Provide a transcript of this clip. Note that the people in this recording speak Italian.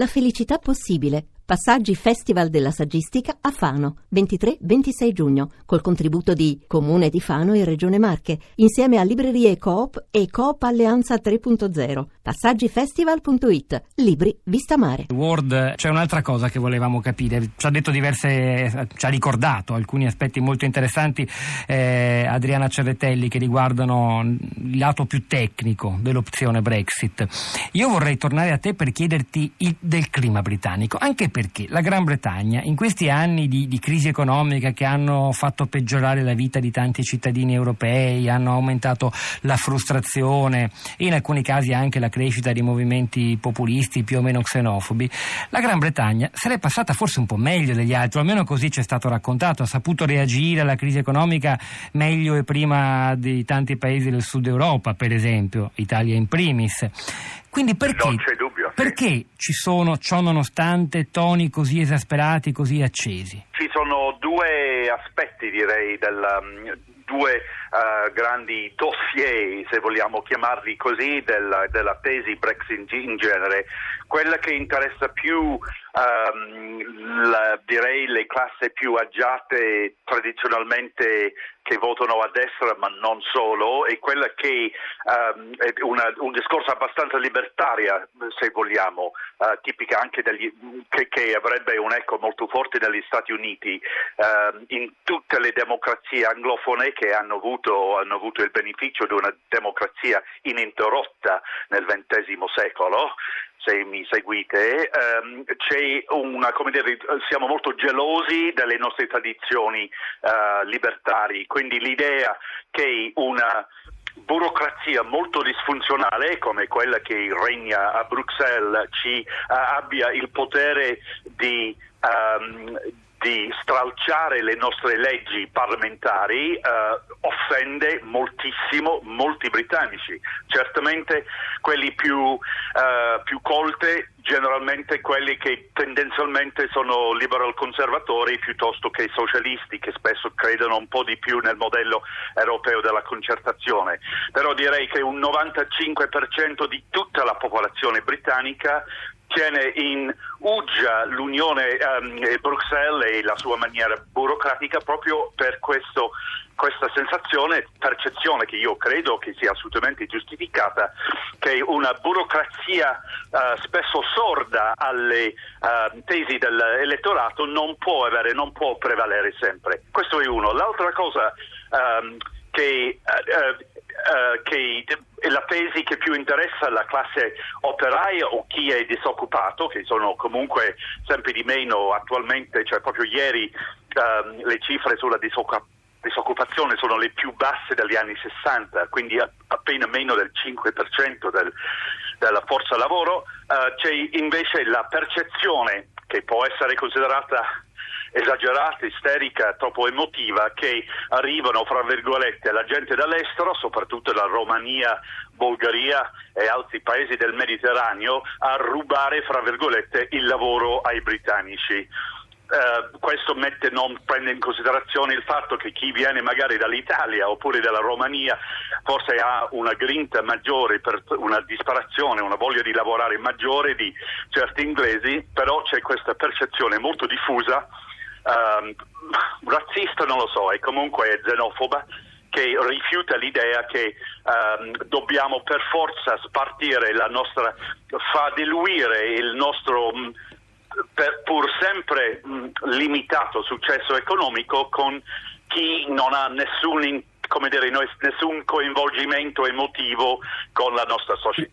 La felicità possibile. Passaggi Festival della Saggistica a Fano, 23-26 giugno, col contributo di Comune di Fano e Regione Marche, insieme a Librerie Coop e Coop Alleanza 3.0. Passaggifestival.it. Libri Vista Mare. Word, c'è un'altra cosa che volevamo capire. Ci ha detto diverse, ci ha ricordato alcuni aspetti molto interessanti eh, Adriana Cerretelli che riguardano il lato più tecnico dell'opzione Brexit. Io vorrei tornare a te per chiederti il, del clima britannico, anche per perché la Gran Bretagna in questi anni di, di, crisi economica che hanno fatto peggiorare la vita di tanti cittadini europei, hanno aumentato la frustrazione e in alcuni casi anche la crescita di movimenti populisti più o meno xenofobi, la Gran Bretagna se l'è passata forse un po' meglio degli altri, almeno così ci è stato raccontato, ha saputo reagire alla crisi economica meglio e prima di tanti paesi del sud Europa, per esempio, Italia in primis. Quindi perché, non c'è dubbio, perché ci sono, ciò nonostante, toni così esasperati, così accesi? Ci sono due aspetti, direi, del, um, due uh, grandi dossier, se vogliamo chiamarli così, del, della tesi Brexit in genere. Quella che interessa più Um, la, direi le classi più agiate tradizionalmente che votano a destra, ma non solo, e quella che um, è una, un discorso abbastanza libertaria, se vogliamo, uh, tipica anche degli, che, che, avrebbe un eco molto forte negli Stati Uniti, uh, in tutte le democrazie anglofone che hanno avuto, hanno avuto il beneficio di una democrazia ininterrotta nel XX secolo se mi seguite, c'è una, dire, siamo molto gelosi delle nostre tradizioni eh, libertrie, quindi l'idea che una burocrazia molto disfunzionale come quella che regna a Bruxelles ci uh, abbia il potere di um, di stralciare le nostre leggi parlamentari eh, offende moltissimo molti britannici, certamente quelli più, eh, più colte, generalmente quelli che tendenzialmente sono liberal conservatori piuttosto che socialisti che spesso credono un po' di più nel modello europeo della concertazione. Però direi che un 95% di tutta la popolazione britannica tiene in uggia l'Unione um, Bruxelles e la sua maniera burocratica proprio per questo, questa sensazione, percezione che io credo che sia assolutamente giustificata, che una burocrazia uh, spesso sorda alle uh, tesi dell'elettorato non può, avere, non può prevalere sempre. Questo è uno. L'altra cosa um, che uh, eh, che la tesi che più interessa la classe operaia o chi è disoccupato, che sono comunque sempre di meno attualmente, cioè proprio ieri uh, le cifre sulla disoccupazione disoccupazione sono le più basse dagli anni 60, quindi appena meno del 5% del, della forza lavoro, uh, c'è invece la percezione che può essere considerata esagerata, isterica, troppo emotiva che arrivano, fra virgolette, la gente dall'estero, soprattutto da Romania, Bulgaria e altri paesi del Mediterraneo, a rubare, fra virgolette, il lavoro ai britannici. Uh, questo mette, non prende in considerazione il fatto che chi viene magari dall'Italia oppure dalla Romania forse ha una grinta maggiore, una disperazione, una voglia di lavorare maggiore di certi inglesi, però c'è questa percezione molto diffusa um, razzista non lo so, è comunque xenofoba che rifiuta l'idea che um, dobbiamo per forza spartire la nostra, fa diluire il nostro mm, per, pur sempre mm, limitato successo economico con chi non ha nessun, dire, nessun coinvolgimento emotivo con la nostra società.